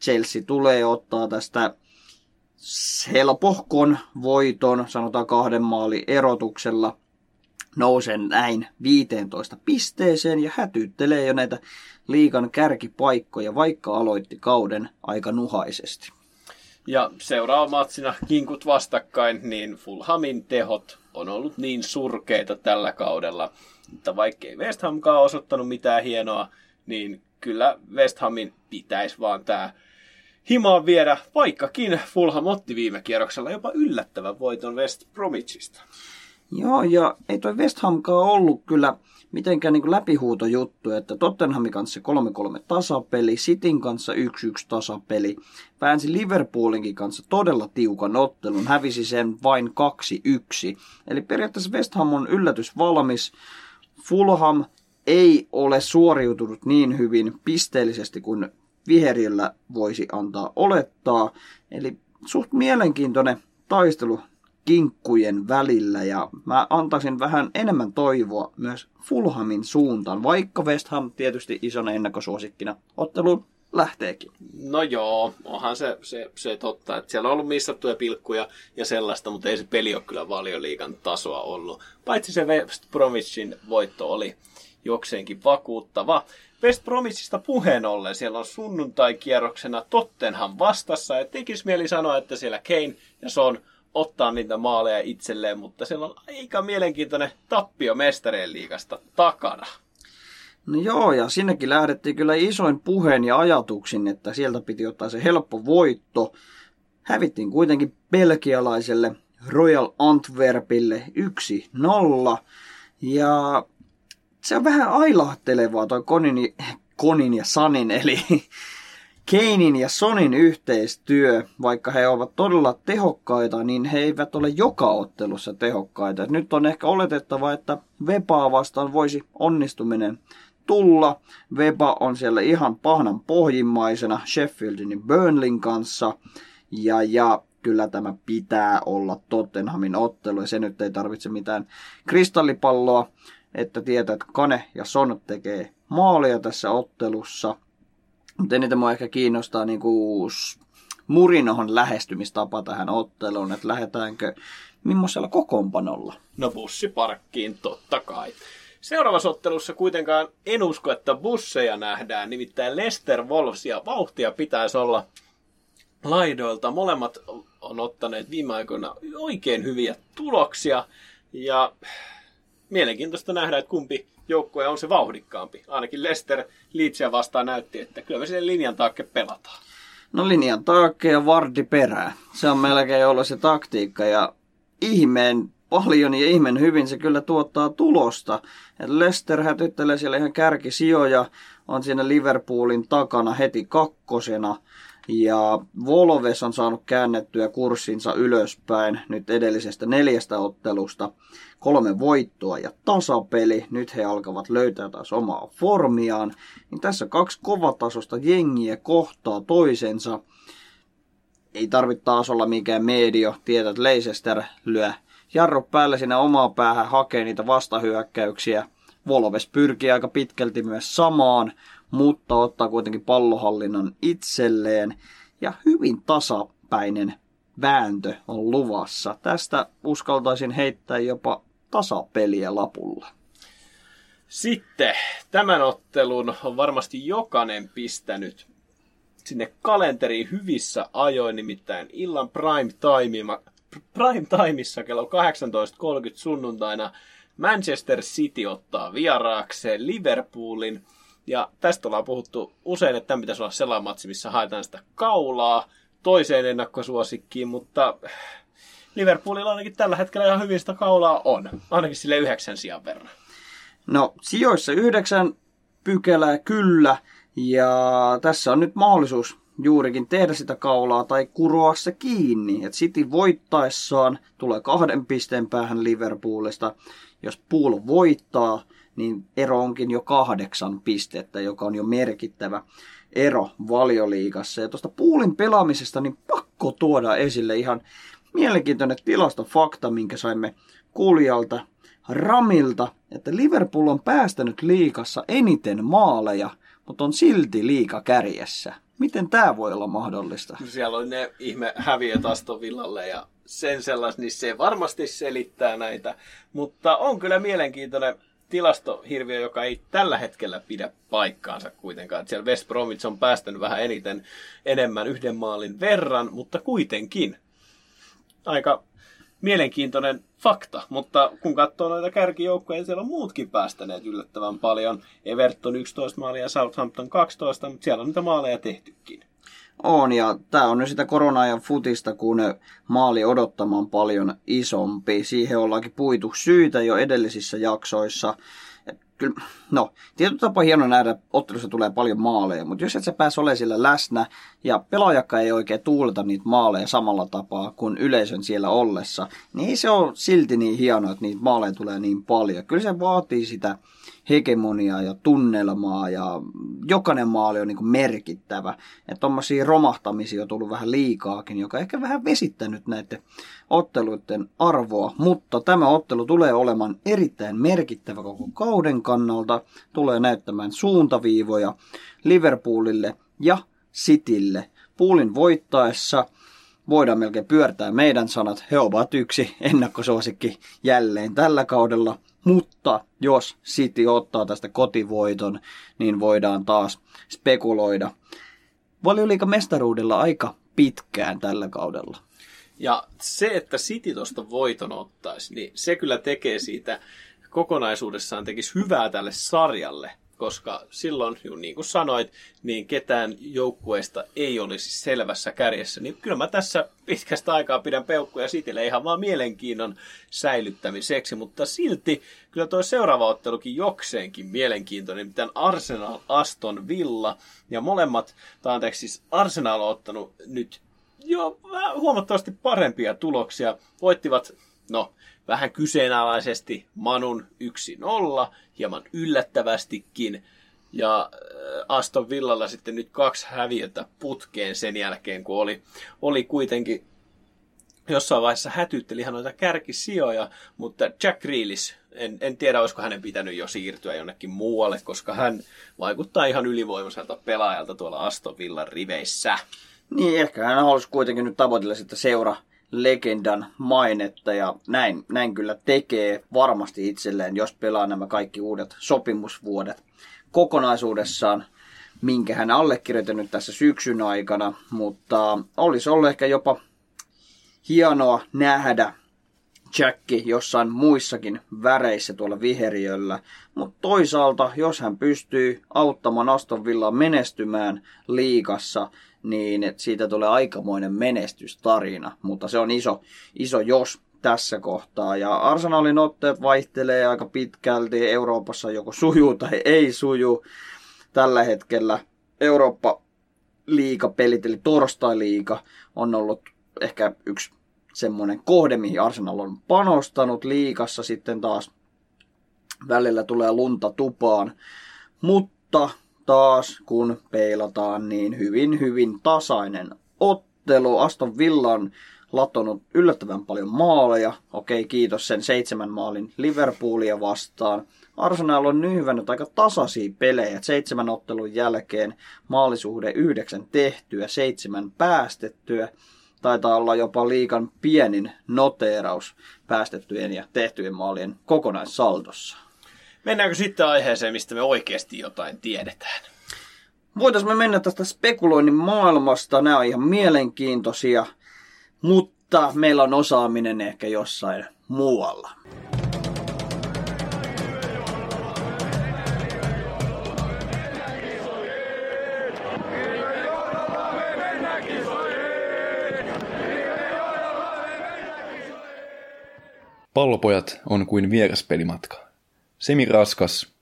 Chelsea tulee ottaa tästä helpohkon voiton, sanotaan kahden maali erotuksella, nousen näin 15 pisteeseen ja hätyttelee jo näitä liikan kärkipaikkoja, vaikka aloitti kauden aika nuhaisesti. Ja seuraava matsina kinkut vastakkain, niin Fulhamin tehot on ollut niin surkeita tällä kaudella, että vaikkei West Hamkaan osoittanut mitään hienoa, niin kyllä West Hamin pitäisi vaan tämä himaan viedä, vaikkakin Fulham otti viime kierroksella jopa yllättävän voiton West Bromwichista. Joo, ja ei toi West Hamkaan ollut kyllä mitenkään niin läpihuutojuttu, että Tottenhamin kanssa 3-3 tasapeli, Cityn kanssa 1-1 tasapeli, väänsi Liverpoolinkin kanssa todella tiukan ottelun, hävisi sen vain 2-1. Eli periaatteessa West Ham on yllätys valmis. Fulham ei ole suoriutunut niin hyvin pisteellisesti kuin viheriöllä voisi antaa olettaa. Eli suht mielenkiintoinen taistelu kinkkujen välillä ja mä antaisin vähän enemmän toivoa myös Fulhamin suuntaan, vaikka West Ham tietysti isona ennakkosuosikkina ottelu lähteekin. No joo, onhan se, se, se totta, että siellä on ollut missattuja pilkkuja ja sellaista, mutta ei se peli ole kyllä valioliikan tasoa ollut. Paitsi se West Bromwichin voitto oli jokseenkin vakuuttava. West Bromwichista puheen ollen siellä on sunnuntai-kierroksena Tottenham vastassa ja tekisi mieli sanoa, että siellä Kane ja Son ottaa niitä maaleja itselleen, mutta siellä on aika mielenkiintoinen tappio mestareen liigasta takana. No joo, ja sinnekin lähdettiin kyllä isoin puheen ja ajatuksin, että sieltä piti ottaa se helppo voitto. Hävittiin kuitenkin belgialaiselle Royal Antwerpille 1-0. Ja se on vähän ailahtelevaa toi Konin, Konin ja Sanin, eli Keinin ja Sonin yhteistyö, vaikka he ovat todella tehokkaita, niin he eivät ole joka ottelussa tehokkaita. Nyt on ehkä oletettava, että Vepaa vastaan voisi onnistuminen tulla. Vepa on siellä ihan pahnan pohjimmaisena Sheffieldin ja Burnlin kanssa. Ja, ja kyllä tämä pitää olla Tottenhamin ottelu ja se nyt ei tarvitse mitään kristallipalloa että tietää, että Kane ja Son tekee maalia tässä ottelussa. Mutta eniten mua ehkä kiinnostaa niin kuin Murinohon lähestymistapa tähän otteluun, että lähdetäänkö millaisella kokoonpanolla. No bussiparkkiin totta kai. Seuraavassa ottelussa kuitenkaan en usko, että busseja nähdään, nimittäin Lester Wolves ja vauhtia pitäisi olla laidoilta. Molemmat on ottaneet viime aikoina oikein hyviä tuloksia ja mielenkiintoista nähdä, että kumpi joukkue on se vauhdikkaampi. Ainakin Lester Leedsia vastaan näytti, että kyllä me sinne linjan taakke pelataan. No linjan taakke ja vardi perää. Se on melkein ollut se taktiikka ja ihmeen paljon ja ihmeen hyvin se kyllä tuottaa tulosta. Et Lester hätyttelee siellä ihan kärkisijoja, on siinä Liverpoolin takana heti kakkosena. Ja Volves on saanut käännettyä kurssinsa ylöspäin nyt edellisestä neljästä ottelusta. Kolme voittoa ja tasapeli. Nyt he alkavat löytää taas omaa formiaan. Niin tässä kaksi kovatasosta jengiä kohtaa toisensa. Ei tarvitse taas olla mikään medio. Tiedät, Leicester lyö jarru päälle sinne omaa päähän hakee niitä vastahyökkäyksiä. Volves pyrkii aika pitkälti myös samaan mutta ottaa kuitenkin pallohallinnon itselleen. Ja hyvin tasapäinen vääntö on luvassa. Tästä uskaltaisin heittää jopa tasapeliä lapulla. Sitten tämän ottelun on varmasti jokainen pistänyt sinne kalenteriin hyvissä ajoin, nimittäin illan prime time, prime timeissa kello 18.30 sunnuntaina Manchester City ottaa vieraakseen Liverpoolin – ja tästä ollaan puhuttu usein, että tämän pitäisi olla sellainen matsi, missä haetaan sitä kaulaa toiseen ennakkosuosikkiin, mutta Liverpoolilla ainakin tällä hetkellä ihan hyvin sitä kaulaa on. Ainakin sille yhdeksän sijaan verran. No, sijoissa yhdeksän pykälää kyllä, ja tässä on nyt mahdollisuus juurikin tehdä sitä kaulaa tai kuroa se kiinni. Et City voittaessaan tulee kahden pisteen päähän Liverpoolista. Jos Pool voittaa, niin ero onkin jo kahdeksan pistettä, joka on jo merkittävä ero valioliigassa. Ja tuosta puulin pelaamisesta niin pakko tuoda esille ihan mielenkiintoinen tilastofakta, minkä saimme kuulijalta Ramilta, että Liverpool on päästänyt liikassa eniten maaleja, mutta on silti liika kärjessä. Miten tämä voi olla mahdollista? Siellä on ne ihme häviöt Aston Villalle ja sen sellais, niin se varmasti selittää näitä. Mutta on kyllä mielenkiintoinen tilastohirviö, joka ei tällä hetkellä pidä paikkaansa kuitenkaan. Että siellä West Bromwich on päästänyt vähän eniten enemmän yhden maalin verran, mutta kuitenkin aika mielenkiintoinen fakta. Mutta kun katsoo noita kärkijoukkoja, siellä on muutkin päästäneet yllättävän paljon. Everton 11 maalia Southampton 12, mutta siellä on niitä maaleja tehtykin. On, ja tämä on nyt sitä korona-ajan futista, kun maali odottamaan paljon isompi. Siihen ollaankin puitu syitä jo edellisissä jaksoissa. kyllä, no, tietyllä tapaa hieno nähdä, ottelussa tulee paljon maaleja, mutta jos et sä pääs olemaan siellä läsnä ja pelaajakka ei oikein tuuleta niitä maaleja samalla tapaa kuin yleisön siellä ollessa, niin ei se ole silti niin hienoa, että niitä maaleja tulee niin paljon. Kyllä se vaatii sitä hegemoniaa ja tunnelmaa ja jokainen maali on niin kuin merkittävä. Että tuommoisia romahtamisia on tullut vähän liikaakin, joka ehkä vähän vesittänyt näiden otteluiden arvoa, mutta tämä ottelu tulee olemaan erittäin merkittävä koko kauden kannalta, tulee näyttämään suuntaviivoja Liverpoolille ja Citylle. Poolin voittaessa voidaan melkein pyörtää meidän sanat. He ovat yksi ennakkosuosikki jälleen tällä kaudella. Mutta jos City ottaa tästä kotivoiton, niin voidaan taas spekuloida valioliikan mestaruudella aika pitkään tällä kaudella. Ja se, että City tuosta voiton ottaisi, niin se kyllä tekee siitä kokonaisuudessaan tekisi hyvää tälle sarjalle koska silloin, niin kuin sanoit, niin ketään joukkueesta ei olisi selvässä kärjessä. Niin kyllä mä tässä pitkästä aikaa pidän peukkuja Citylle ihan vaan mielenkiinnon säilyttämiseksi, mutta silti kyllä tuo seuraava ottelukin jokseenkin mielenkiintoinen, miten Arsenal, Aston Villa ja molemmat, tai anteeksi siis Arsenal on ottanut nyt jo huomattavasti parempia tuloksia. Voittivat, no vähän kyseenalaisesti Manun 1-0, hieman yllättävästikin. Ja äh, Aston Villalla sitten nyt kaksi häviötä putkeen sen jälkeen, kun oli, oli kuitenkin jossain vaiheessa hätytteli ihan noita kärkisijoja, mutta Jack Grealish en, en tiedä, olisiko hänen pitänyt jo siirtyä jonnekin muualle, koska hän vaikuttaa ihan ylivoimaiselta pelaajalta tuolla Aston Villan riveissä. Niin, ehkä hän halusi kuitenkin nyt tavoitella sitä seura legendan mainetta ja näin, näin kyllä tekee varmasti itselleen, jos pelaa nämä kaikki uudet sopimusvuodet kokonaisuudessaan, minkä hän allekirjoittanut tässä syksyn aikana, mutta olisi ollut ehkä jopa hienoa nähdä Jacki jossain muissakin väreissä tuolla viheriöllä, mutta toisaalta, jos hän pystyy auttamaan Aston Villaa menestymään liikassa, niin siitä tulee aikamoinen menestystarina, mutta se on iso, iso jos tässä kohtaa. Ja Arsenalin otteet vaihtelee aika pitkälti, Euroopassa joko sujuu tai ei suju. Tällä hetkellä Eurooppa liikapelit, eli torstai-liiga, on ollut ehkä yksi semmoinen kohde, mihin Arsenal on panostanut liikassa sitten taas välillä tulee lunta tupaan. Mutta taas kun peilataan, niin hyvin hyvin tasainen ottelu. Aston Villa on latonut yllättävän paljon maaleja. Okei, kiitos sen seitsemän maalin Liverpoolia vastaan. Arsenal on nyhvännyt aika tasaisia pelejä. Seitsemän ottelun jälkeen maalisuhde yhdeksän tehtyä, seitsemän päästettyä. Taitaa olla jopa liikan pienin noteeraus päästettyjen ja tehtyjen maalien kokonaissaldossa. Mennäänkö sitten aiheeseen, mistä me oikeasti jotain tiedetään? Voitaisiin me mennä tästä spekuloinnin maailmasta. Nämä on ihan mielenkiintoisia, mutta meillä on osaaminen ehkä jossain muualla. Pallopojat on kuin vieraspelimatka. Semi raskas,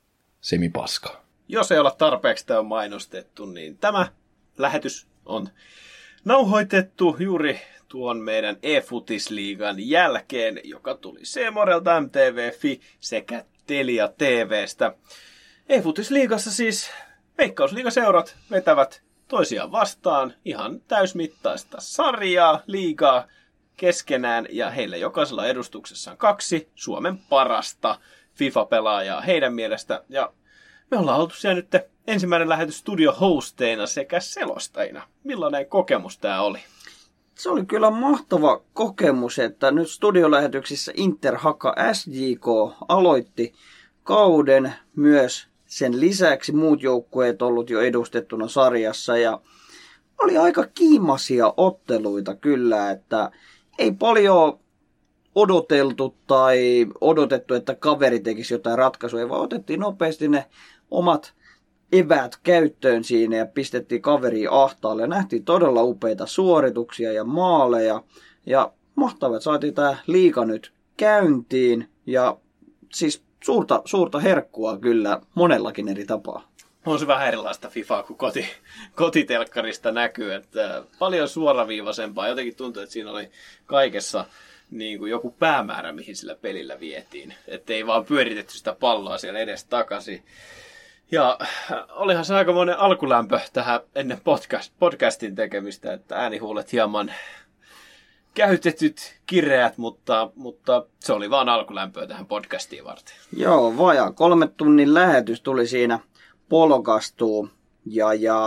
semi paska. Jos ei olla tarpeeksi tämä mainostettu, niin tämä lähetys on nauhoitettu juuri tuon meidän e-futisliigan jälkeen, joka tuli Seemorelta, MTV.fi sekä Telia TVstä. E-futisliigassa siis Veikkausliigaseurat vetävät toisiaan vastaan ihan täysmittaista sarjaa, liigaa keskenään ja heillä jokaisella edustuksessaan kaksi Suomen parasta FIFA-pelaajaa heidän mielestä. Ja me ollaan oltu siellä nyt ensimmäinen lähetys studio-hosteina sekä selostajina. Millainen kokemus tämä oli? Se oli kyllä mahtava kokemus, että nyt studiolähetyksissä Interhaka SJK aloitti kauden myös sen lisäksi muut joukkueet ollut jo edustettuna sarjassa ja oli aika kiimasia otteluita kyllä, että ei paljon odoteltu tai odotettu, että kaveri tekisi jotain ratkaisuja, vaan otettiin nopeasti ne omat eväät käyttöön siinä ja pistettiin kaveri ahtaalle. Nähtiin todella upeita suorituksia ja maaleja. Ja mahtavaa, että saatiin tämä liika nyt käyntiin. Ja siis suurta, suurta herkkua kyllä monellakin eri tapaa. On se vähän erilaista FIFA kuin koti, kotitelkkarista näkyy, että paljon suoraviivaisempaa. Jotenkin tuntuu, että siinä oli kaikessa niin kuin joku päämäärä, mihin sillä pelillä vietiin. Että ei vaan pyöritetty sitä palloa siellä edes takaisin. Ja olihan se aikamoinen alkulämpö tähän ennen podcast, podcastin tekemistä, että äänihuulet hieman käytetyt kireät, mutta, mutta se oli vaan alkulämpöä tähän podcastiin varten. Joo, vajaa kolme tunnin lähetys tuli siinä polkastuu. Ja, ja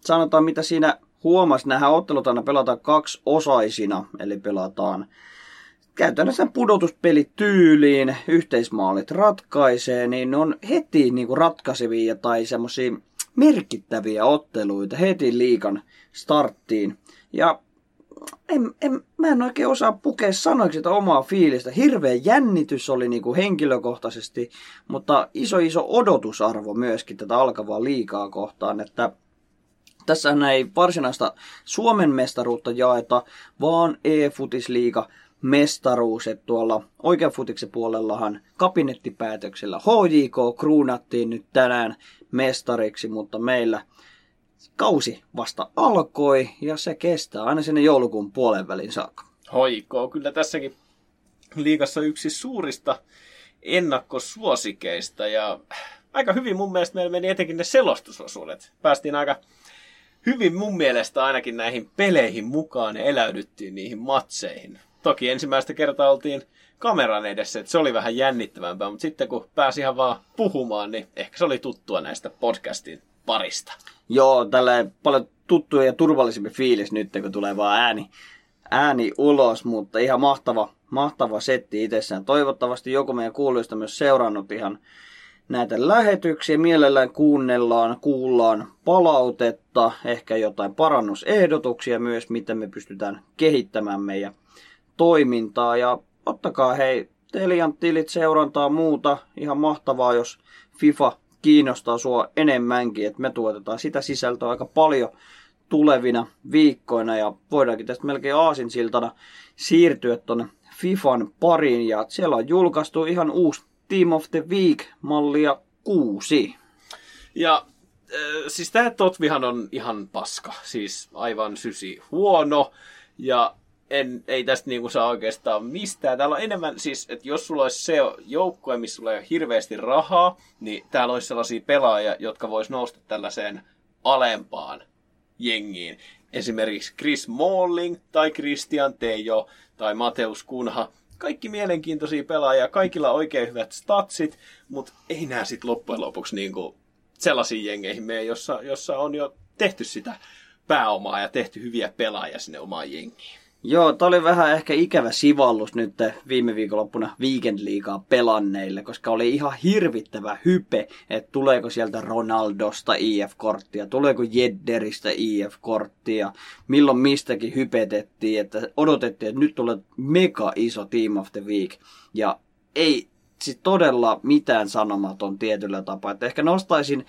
sanotaan, mitä siinä huomasi, nämä ottelut aina pelataan kaksi osaisina, eli pelataan käytännössä pudotuspelit tyyliin, yhteismaalit ratkaisee, niin ne on heti niin kuin ratkaisevia tai semmoisia merkittäviä otteluita heti liikan starttiin. Ja en, en, mä en oikein osaa pukea sanoiksi sitä omaa fiilistä. Hirveä jännitys oli niin kuin henkilökohtaisesti, mutta iso iso odotusarvo myöskin tätä alkavaa liikaa kohtaan, että tässä ei varsinaista Suomen mestaruutta jaeta, vaan e-futisliiga mestaruus, että tuolla oikean futiksen puolellahan kabinettipäätöksellä HJK kruunattiin nyt tänään mestariksi, mutta meillä kausi vasta alkoi ja se kestää aina sinne joulukuun puolen välin saakka. Hoiko, kyllä tässäkin liikassa yksi suurista ennakkosuosikeista ja aika hyvin mun mielestä meillä meni etenkin ne selostusosuudet. Päästiin aika hyvin mun mielestä ainakin näihin peleihin mukaan ja eläydyttiin niihin matseihin. Toki ensimmäistä kertaa oltiin kameran edessä, että se oli vähän jännittävämpää, mutta sitten kun pääsi ihan vaan puhumaan, niin ehkä se oli tuttua näistä podcastin parista. Joo, tällä paljon tuttu ja turvallisempi fiilis nyt, kun tulee vaan ääni, ääni ulos, mutta ihan mahtava, mahtava setti itsessään. Toivottavasti joku meidän kuulijoista myös seurannut ihan näitä lähetyksiä. Mielellään kuunnellaan, kuullaan palautetta, ehkä jotain parannusehdotuksia myös, miten me pystytään kehittämään meidän toimintaa. Ja ottakaa hei Telian tilit seurantaa muuta. Ihan mahtavaa, jos FIFA kiinnostaa sua enemmänkin, että me tuotetaan sitä sisältöä aika paljon tulevina viikkoina ja voidaankin tästä melkein aasinsiltana siirtyä tuonne FIFAn pariin ja siellä on julkaistu ihan uusi Team of the Week-mallia 6. Ja äh, siis tämä Totvihan on ihan paska, siis aivan sysi huono ja en, ei tästä niinku saa oikeastaan mistään. Täällä on enemmän, siis, että jos sulla olisi se joukkue, missä sulla ei ole hirveästi rahaa, niin täällä olisi sellaisia pelaajia, jotka vois nousta tällaiseen alempaan jengiin. Esimerkiksi Chris Malling tai Christian Tejo tai Mateus Kunha. Kaikki mielenkiintoisia pelaajia, kaikilla oikein hyvät statsit, mutta ei nää sitten loppujen lopuksi niinku sellaisiin jengeihin mene, jossa, jossa on jo tehty sitä pääomaa ja tehty hyviä pelaajia sinne omaan jengiin. Joo, tämä oli vähän ehkä ikävä sivallus nyt viime viikonloppuna Weekend Leaguea pelanneille, koska oli ihan hirvittävä hype, että tuleeko sieltä Ronaldosta IF-korttia, tuleeko Jedderistä IF-korttia, milloin mistäkin hypetettiin, että odotettiin, että nyt tulee mega iso Team of the Week. Ja ei siis todella mitään sanomaton tietyllä tapaa. Että ehkä nostaisin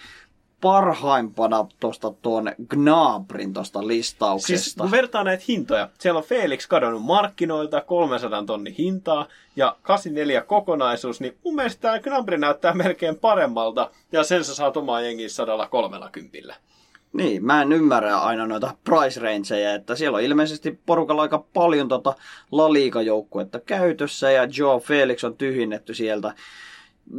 parhaimpana tuosta tuon Gnabrin tuosta listauksesta. Siis kun vertaa näitä hintoja, siellä on Felix kadonnut markkinoilta 300 tonni hintaa ja 84 kokonaisuus, niin mun mielestä tämä Gnabri näyttää melkein paremmalta ja sen sä saat omaa jengiä 130. Niin, mä en ymmärrä aina noita price rangeja, että siellä on ilmeisesti porukalla aika paljon tota La Liga-joukkuetta käytössä ja Joe Felix on tyhjennetty sieltä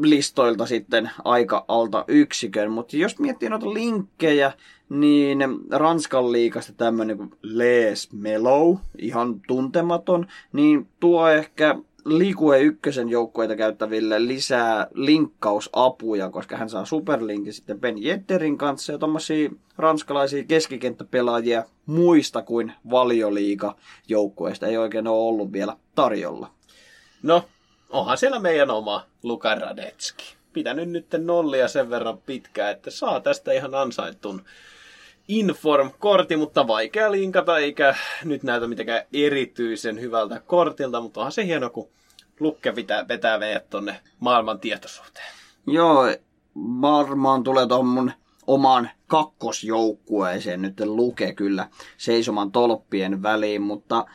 listoilta sitten aika alta yksikön. Mutta jos miettii noita linkkejä, niin Ranskan liikasta tämmöinen kuin Les Melo, ihan tuntematon, niin tuo ehkä Liikue ykkösen joukkueita käyttäville lisää linkkausapuja, koska hän saa superlinkin sitten Ben Jetterin kanssa ja tommosia ranskalaisia keskikenttäpelaajia muista kuin valioliiga joukkueista ei oikein ole ollut vielä tarjolla. No, onhan siellä meidän oma Luka Radetski. Pitänyt nyt nollia sen verran pitkään, että saa tästä ihan ansaitun Inform-kortti, mutta vaikea linkata, eikä nyt näytä mitenkään erityisen hyvältä kortilta, mutta onhan se hieno, kun Lukke pitää, vetää meidät tonne maailman tietoisuuteen. Joo, varmaan tulee tuohon mun omaan kakkosjoukkueeseen nyt Luke kyllä seisoman tolppien väliin, mutta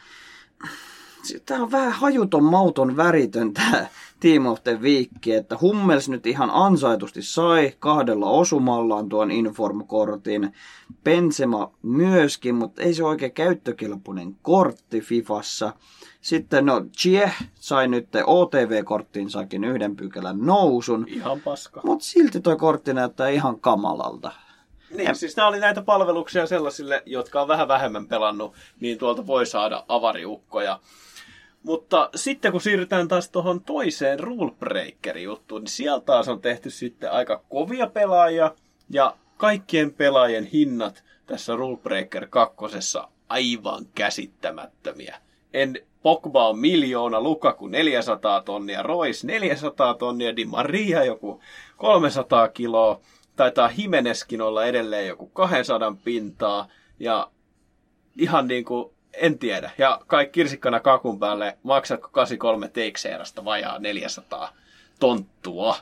tämä on vähän hajuton, mauton, väritön tämä Team of the Week, että Hummels nyt ihan ansaitusti sai kahdella osumallaan tuon Inform-kortin. Benzema myöskin, mutta ei se oikein käyttökelpoinen kortti Fifassa. Sitten no, Chie sai nyt OTV-korttiinsakin yhden pykälän nousun. Ihan paska. Mutta silti tuo kortti näyttää ihan kamalalta. Niin, ja... siis nämä oli näitä palveluksia sellaisille, jotka on vähän vähemmän pelannut, niin tuolta voi saada avariukkoja. Mutta sitten kun siirrytään taas tuohon toiseen rulebreakerin juttuun, niin sieltä taas on tehty sitten aika kovia pelaajia ja kaikkien pelaajien hinnat tässä Rulebreaker kakkosessa aivan käsittämättömiä. En Pogba on miljoona, Lukaku 400 tonnia, Rois 400 tonnia, Di Maria joku 300 kiloa, taitaa Himeneskin olla edelleen joku 200 pintaa, ja ihan niin kuin en tiedä. Ja kai kirsikkana kakun päälle, maksatko 83 Teixeirasta vajaa 400 tonttua?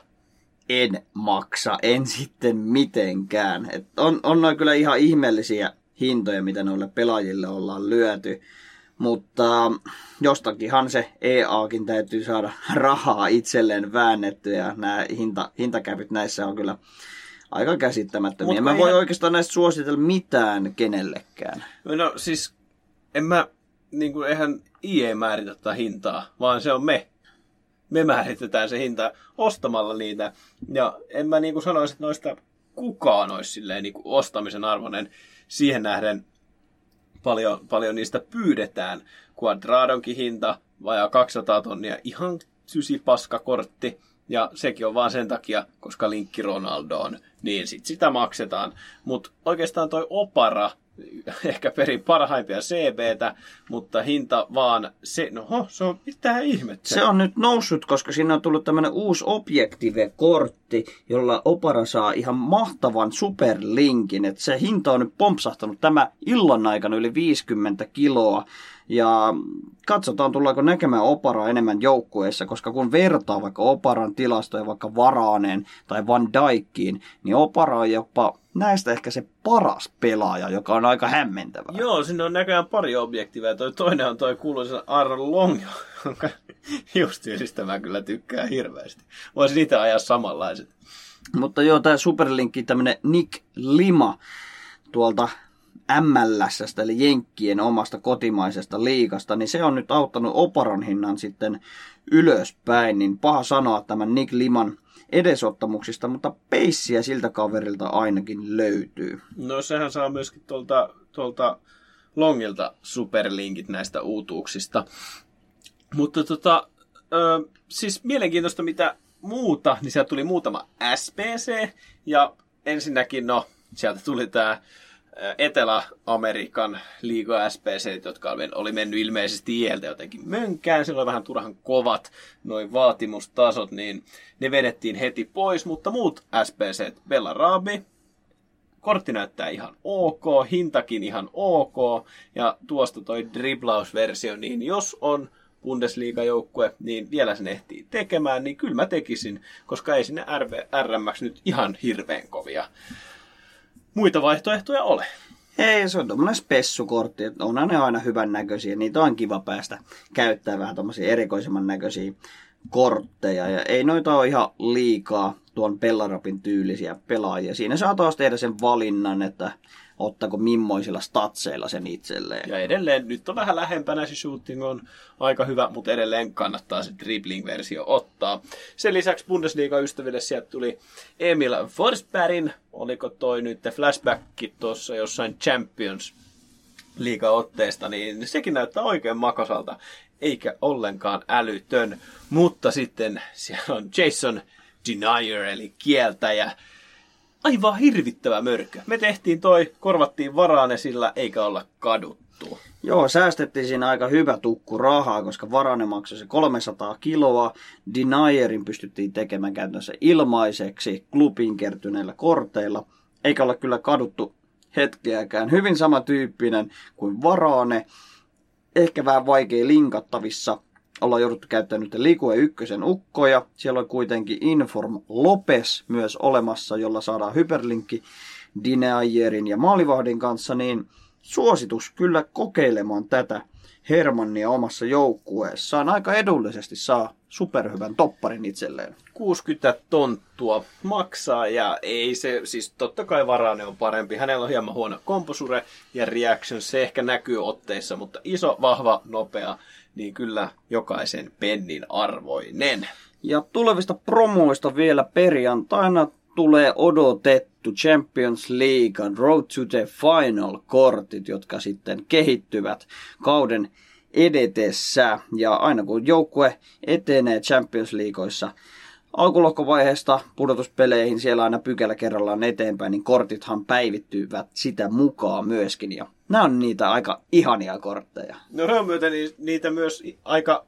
En maksa, en sitten mitenkään. Et on, on noin kyllä ihan ihmeellisiä hintoja, mitä noille pelaajille ollaan lyöty. Mutta jostakinhan se EAkin täytyy saada rahaa itselleen väännetty ja nämä hinta, hintakäpyt näissä on kyllä aika käsittämättömiä. Mut Mä voi oikeastaan näistä suositella mitään kenellekään. No siis en mä, niin kuin, eihän IE määritä tätä hintaa, vaan se on me. Me määritetään se hinta ostamalla niitä. Ja en mä niin kuin sanoisi, että noista kukaan olisi silleen, niin kuin ostamisen arvoinen siihen nähden paljon, paljon niistä pyydetään. Quadradonkin hinta, vajaa 200 tonnia, ihan sysipaskakortti. Ja sekin on vaan sen takia, koska linkki Ronaldoon, niin sit sitä maksetaan. Mutta oikeastaan toi Opara, ehkä perin parhaimpia CBtä, mutta hinta vaan se, no se on mitään ihmettä. Se on nyt noussut, koska siinä on tullut tämmöinen uusi Objective-kortti, jolla Opera saa ihan mahtavan superlinkin. Et se hinta on nyt pompsahtanut tämä illan aikana yli 50 kiloa. Ja katsotaan, tullaanko näkemään Oparaa enemmän joukkueessa, koska kun vertaa vaikka Oparan tilastoja vaikka Varaaneen tai Van Dijkiin, niin Opara on jopa näistä ehkä se paras pelaaja, joka on aika hämmentävää. Joo, sinne on näköjään pari objektiivia. Toi toinen on toi kuuluisa Aaron Long, jonka justiisista mä kyllä tykkään hirveästi. Voisin itse ajaa samanlaiset. Mutta joo, tämä superlinkki, tämmönen Nick Lima tuolta MLS, eli Jenkkien omasta kotimaisesta liikasta, niin se on nyt auttanut Oparan hinnan sitten ylöspäin, niin paha sanoa tämän Nick Liman edesottamuksista, mutta peissiä siltä kaverilta ainakin löytyy. No sehän saa myöskin tuolta, tuolta Longilta superlinkit näistä uutuuksista. Mutta tota, ö, siis mielenkiintoista mitä muuta, niin sieltä tuli muutama SPC, ja ensinnäkin no, sieltä tuli tämä Etelä-Amerikan liiga SPC, jotka oli mennyt ilmeisesti iältä jotenkin mönkään. Siellä oli vähän turhan kovat noin vaatimustasot, niin ne vedettiin heti pois, mutta muut SPC, Bellarabi, kortti näyttää ihan ok, hintakin ihan ok, ja tuosta toi driblausversio, niin jos on Bundesliga-joukkue, niin vielä sen ehtii tekemään, niin kyllä mä tekisin, koska ei sinne RMX nyt ihan hirveän kovia muita vaihtoehtoja ole. Ei, se on tuommoinen spessukortti, että onhan ne aina hyvän näköisiä. Niitä on kiva päästä käyttää vähän tuommoisia erikoisemman näköisiä kortteja. Ja ei noita ole ihan liikaa tuon Pellarapin tyylisiä pelaajia. Siinä saa taas tehdä sen valinnan, että ottaako mimmoisilla statseilla sen itselleen. Ja edelleen, nyt on vähän lähempänä, se shooting on aika hyvä, mutta edelleen kannattaa se dribbling-versio ottaa. Sen lisäksi Bundesliga-ystäville sieltä tuli Emil Forsbergin, oliko toi nyt flashbackki tuossa jossain Champions liiga-otteesta, niin sekin näyttää oikein makosalta, eikä ollenkaan älytön. Mutta sitten siellä on Jason Denier, eli kieltäjä, aivan hirvittävä mörkö. Me tehtiin toi, korvattiin varaane sillä, eikä olla kaduttu. Joo, säästettiin siinä aika hyvä tukku rahaa, koska varane maksoi se 300 kiloa. Denierin pystyttiin tekemään käytännössä ilmaiseksi klubin kertyneillä korteilla. Eikä olla kyllä kaduttu hetkeäkään. Hyvin samantyyppinen kuin Varane. Ehkä vähän vaikea linkattavissa ollaan jouduttu käyttämään nyt Likue ykkösen ukkoja. Siellä on kuitenkin Inform Lopes myös olemassa, jolla saadaan hyperlinkki Dineajerin ja Maalivahdin kanssa, niin suositus kyllä kokeilemaan tätä Hermannia omassa joukkueessaan. Aika edullisesti saa superhyvän topparin itselleen. 60 tonttua maksaa ja ei se, siis totta kai Varane on parempi. Hänellä on hieman huono komposure ja reaction, se ehkä näkyy otteissa, mutta iso, vahva, nopea niin kyllä jokaisen pennin arvoinen. Ja tulevista promoista vielä perjantaina tulee odotettu Champions League Road to the Final-kortit, jotka sitten kehittyvät kauden edetessä. Ja aina kun joukkue etenee Champions Leagueissa alkulohkovaiheesta pudotuspeleihin, siellä aina pykälä kerrallaan eteenpäin, niin kortithan päivittyvät sitä mukaan myöskin. Ja nämä on niitä aika ihania kortteja. No ne on myöten niitä myös aika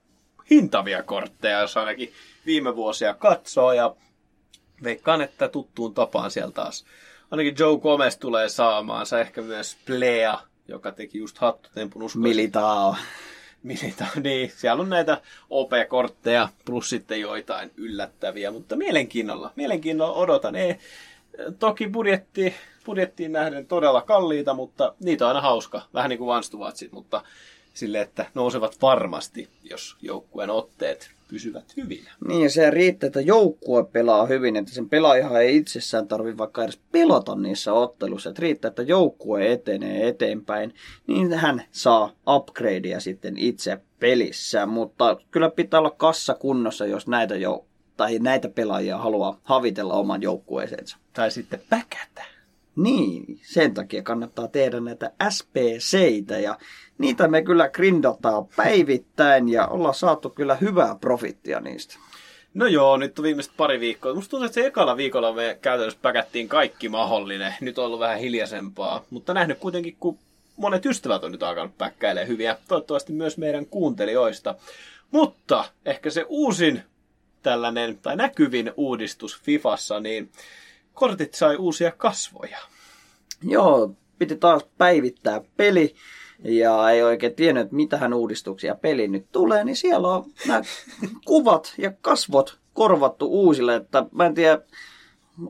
hintavia kortteja, jos ainakin viime vuosia katsoo. Ja veikkaan, että tuttuun tapaan siellä taas. Ainakin Joe Gomez tulee saamaansa, ehkä myös Plea, joka teki just hattutempun uskoisin. Militao. Militao, niin. Siellä on näitä OP-kortteja plus sitten joitain yllättäviä, mutta mielenkiinnolla, mielenkiinnolla odotan. Ei, toki budjetti, budjettiin nähden todella kalliita, mutta niitä on aina hauska. Vähän niin kuin vanstuvatsit, mutta sille, että nousevat varmasti, jos joukkueen otteet pysyvät hyvinä. Niin, ja se riittää, että joukkue pelaa hyvin, että sen pelaaja ei itsessään tarvitse vaikka edes pelata niissä otteluissa. Että riittää, että joukkue etenee eteenpäin, niin hän saa upgradea sitten itse pelissä. Mutta kyllä pitää olla kassa kunnossa, jos näitä jo tai näitä pelaajia haluaa havitella oman joukkueeseensa. Tai sitten päkätä. Niin, sen takia kannattaa tehdä näitä SPCitä ja niitä me kyllä grindataan päivittäin ja ollaan saatu kyllä hyvää profittia niistä. No joo, nyt on viimeiset pari viikkoa. Musta tuntuu, että se ekalla viikolla me käytännössä päkättiin kaikki mahdollinen. Nyt on ollut vähän hiljaisempaa, mutta nähnyt kuitenkin, kun monet ystävät on nyt alkanut päkkäilemään hyviä. Toivottavasti myös meidän kuuntelijoista. Mutta ehkä se uusin tällainen, tai näkyvin uudistus Fifassa, niin kortit sai uusia kasvoja. Joo, piti taas päivittää peli ja ei oikein tiennyt, että mitähän uudistuksia peli nyt tulee, niin siellä on nämä kuvat ja kasvot korvattu uusille, että mä en tiedä,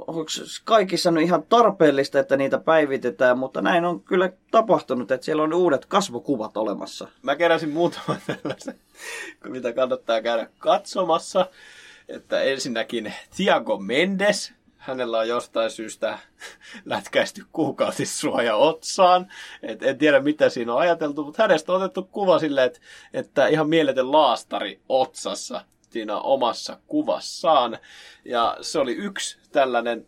onko kaikissa nyt ihan tarpeellista, että niitä päivitetään, mutta näin on kyllä tapahtunut, että siellä on uudet kasvokuvat olemassa. Mä keräsin muutaman tällaisen, mitä kannattaa käydä katsomassa. Että ensinnäkin Thiago Mendes, hänellä on jostain syystä lätkäisty kuukautissuoja otsaan. Et en tiedä, mitä siinä on ajateltu, mutta hänestä on otettu kuva silleen, että, että ihan mieletön laastari otsassa siinä omassa kuvassaan. Ja se oli yksi tällainen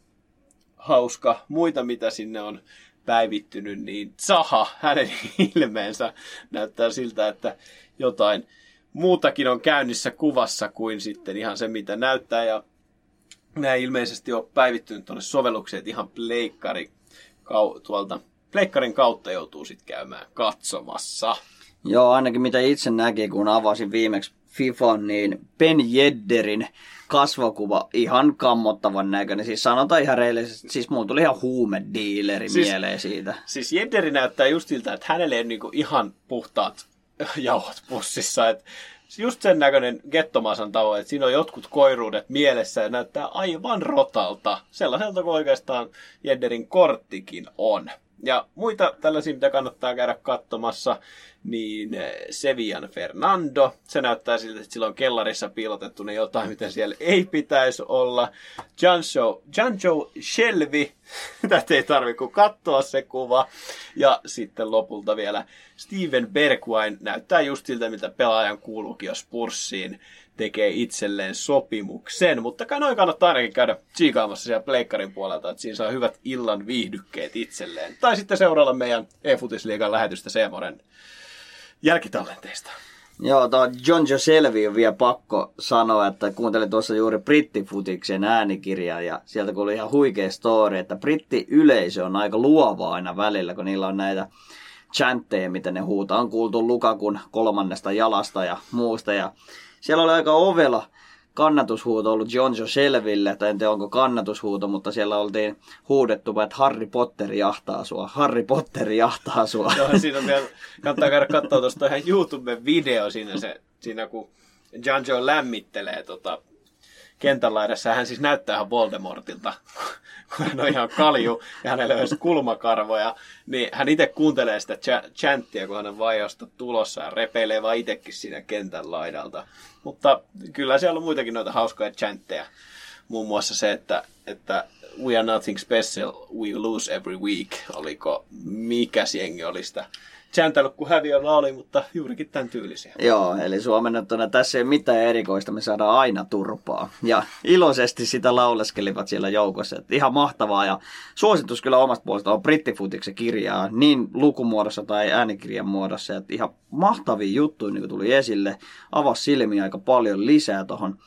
hauska. Muita, mitä sinne on päivittynyt, niin Zaha, hänen ilmeensä näyttää siltä, että jotain muutakin on käynnissä kuvassa kuin sitten ihan se, mitä näyttää. Ja nämä ilmeisesti on päivittynyt tuonne sovellukseen, että ihan pleikkari tuolta pleikkarin kautta joutuu sitten käymään katsomassa. Joo, ainakin mitä itse näki, kun avasin viimeksi FIFAn, niin Ben Jedderin kasvokuva ihan kammottavan näköinen. Siis sanotaan ihan reellisesti, siis mulla tuli ihan huumediileri siis, mieleen siitä. Siis Jedderi näyttää just siltä, että hänelle on niinku ihan puhtaat jauhot pussissa. Että just sen näköinen gettomasan tavoin, että siinä on jotkut koiruudet mielessä ja näyttää aivan rotalta. Sellaiselta kuin oikeastaan Jedderin korttikin on. Ja muita tällaisia, mitä kannattaa käydä katsomassa, niin eh, Sevian Fernando. Se näyttää siltä, että sillä on kellarissa piilotettu ne jotain, mitä siellä ei pitäisi olla. Janjo, Janjo Shelby, tätä ei tarvitse kuin katsoa se kuva. Ja sitten lopulta vielä Steven Bergwijn näyttää just siltä, mitä pelaajan kuuluukin, jos Purssiin tekee itselleen sopimuksen. Mutta kai noin kannattaa ainakin käydä tsiikaamassa siellä pleikkarin puolelta, että siinä saa hyvät illan viihdykkeet itselleen. Tai sitten seurailla meidän e-futisliigan lähetystä Seemoren jälkitallenteista. Joo, tuo John Joe Selvi on vielä pakko sanoa, että kuuntelin tuossa juuri brittifutiksen äänikirjaa ja sieltä kuuli ihan huikea story, että britti-yleisö on aika luova aina välillä, kun niillä on näitä chantteja, mitä ne huutaa. On kuultu Lukakun kolmannesta jalasta ja muusta ja siellä oli aika ovela kannatushuuto ollut John Joe Selville, tai en tiedä onko kannatushuuto, mutta siellä oltiin huudettu, että Harry Potter jahtaa sua, Harry Potter jahtaa sua. Joo, siinä on vielä, kannattaa käydä katsoa tuosta ihan YouTube-video siinä, se, siinä kun John Joe lämmittelee tota, kentän laidassa. Hän siis näyttää ihan Voldemortilta, kun hän on ihan kalju ja hänellä on kulmakarvoja. Niin hän itse kuuntelee sitä chanttia, kun hän on vaihosta tulossa ja repeilee vaan itsekin siinä kentän laidalta. Mutta kyllä siellä on muitakin noita hauskoja chantteja. Muun muassa se, että, että we are nothing special, we lose every week. Oliko, mikä jengi oli sitä chantellut, kun häviöllä oli, mutta juurikin tämän tyylisiä. Joo, eli suomennettuna tässä ei mitään erikoista, me saadaan aina turpaa. Ja iloisesti sitä lauleskelivat siellä joukossa. Että ihan mahtavaa ja suositus kyllä omasta puolesta on Brittifutiksen kirjaa niin lukumuodossa tai äänikirjan muodossa. Että ihan mahtavia juttuja niin kuin tuli esille. Avasi silmiä aika paljon lisää tuohon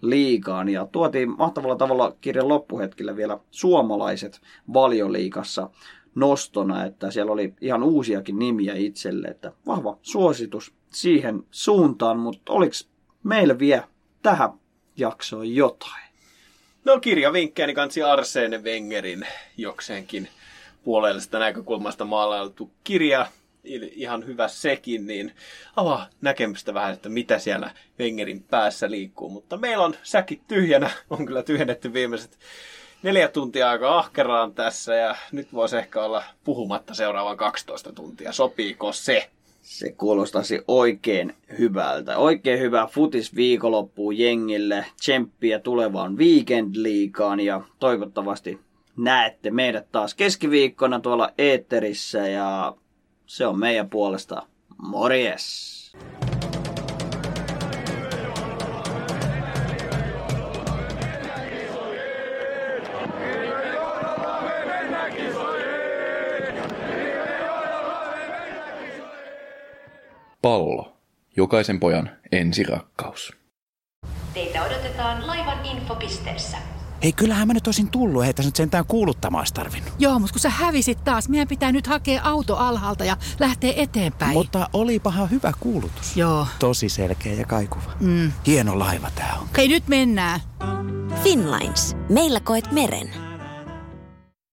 liikaan ja tuotiin mahtavalla tavalla kirjan loppuhetkillä vielä suomalaiset valioliikassa nostona, että siellä oli ihan uusiakin nimiä itselle, että vahva suositus siihen suuntaan, mutta oliko meillä vielä tähän jaksoon jotain? No kirjavinkkejä, niin kansi Arsene Wengerin jokseenkin puolellisesta näkökulmasta maalailtu kirja, ihan hyvä sekin, niin avaa näkemystä vähän, että mitä siellä Wengerin päässä liikkuu. Mutta meillä on säkit tyhjänä, on kyllä tyhjennetty viimeiset neljä tuntia aika ahkeraan tässä ja nyt voisi ehkä olla puhumatta seuraavan 12 tuntia. Sopiiko se? Se kuulostaisi oikein hyvältä. Oikein hyvää futis viikonloppuun jengille, tsemppiä tulevaan weekend-liikaan ja toivottavasti näette meidät taas keskiviikkona tuolla eetterissä ja se on meidän puolesta. Morjes! Jokaisen pojan ensirakkaus. Teitä odotetaan laivan infopisteessä. Hei, kyllähän mä nyt olisin tullut, ei tässä nyt sentään kuuluttamaan tarvinnut. Joo, mutta kun sä hävisit taas, meidän pitää nyt hakea auto alhaalta ja lähteä eteenpäin. Mutta olipahan hyvä kuulutus. Joo. Tosi selkeä ja kaikuva. Mm. Hieno laiva tää on. Hei, nyt mennään. Finlines. Meillä koet meren.